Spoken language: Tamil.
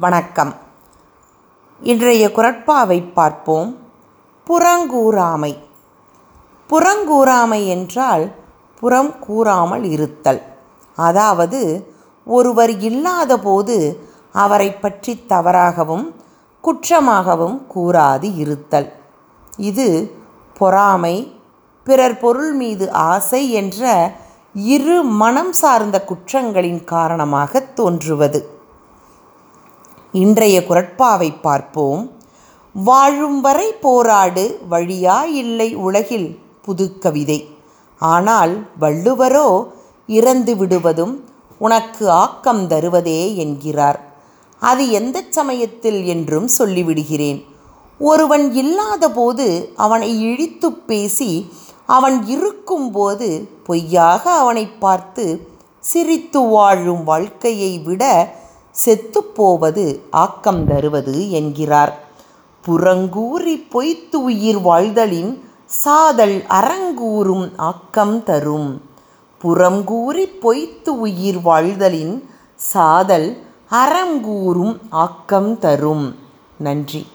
வணக்கம். இன்றைய குரட்பாவை பார்ப்போம். புறங்கூறாமை. புறங்கூறாமை என்றால் புறம் கூறாமல் இருத்தல். அதாவது ஒருவர் இல்லாதபோது அவரை பற்றி தவறாகவும் குற்றமாகவும் கூறாது இருத்தல். இது பொறாமை பிறர் பொருள் மீது ஆசை என்ற இரு மனம் சார்ந்த குற்றங்களின் காரணமாக தோன்றுவது. இன்றைய குரட்பாவை பார்ப்போம். வாழும் வரை போராடு வழியா இல்லை உலகில் கவிதை ஆனால் வள்ளுவரோ இறந்து விடுவதும் உனக்கு ஆக்கம் தருவதே என்கிறார். அது எந்த சமயத்தில் என்றும் சொல்லிவிடுகிறேன். ஒருவன் இல்லாதபோது அவனை இழித்து பேசி அவன் இருக்கும்போது பொய்யாக அவனை பார்த்து சிரித்து வாழும் வாழ்க்கையை விட செத்துப்போவது ஆக்கம் தருவது என்கிறார். புறங்கூறி பொய்த்து உயிர் வாழ்தலின் சாதல் அறங்கூறும் ஆக்கம் தரும். புறங்கூறி பொய்த்து உயிர் வாழ்தலின் சாதல் அறங்கூறும் ஆக்கம் தரும். நன்றி.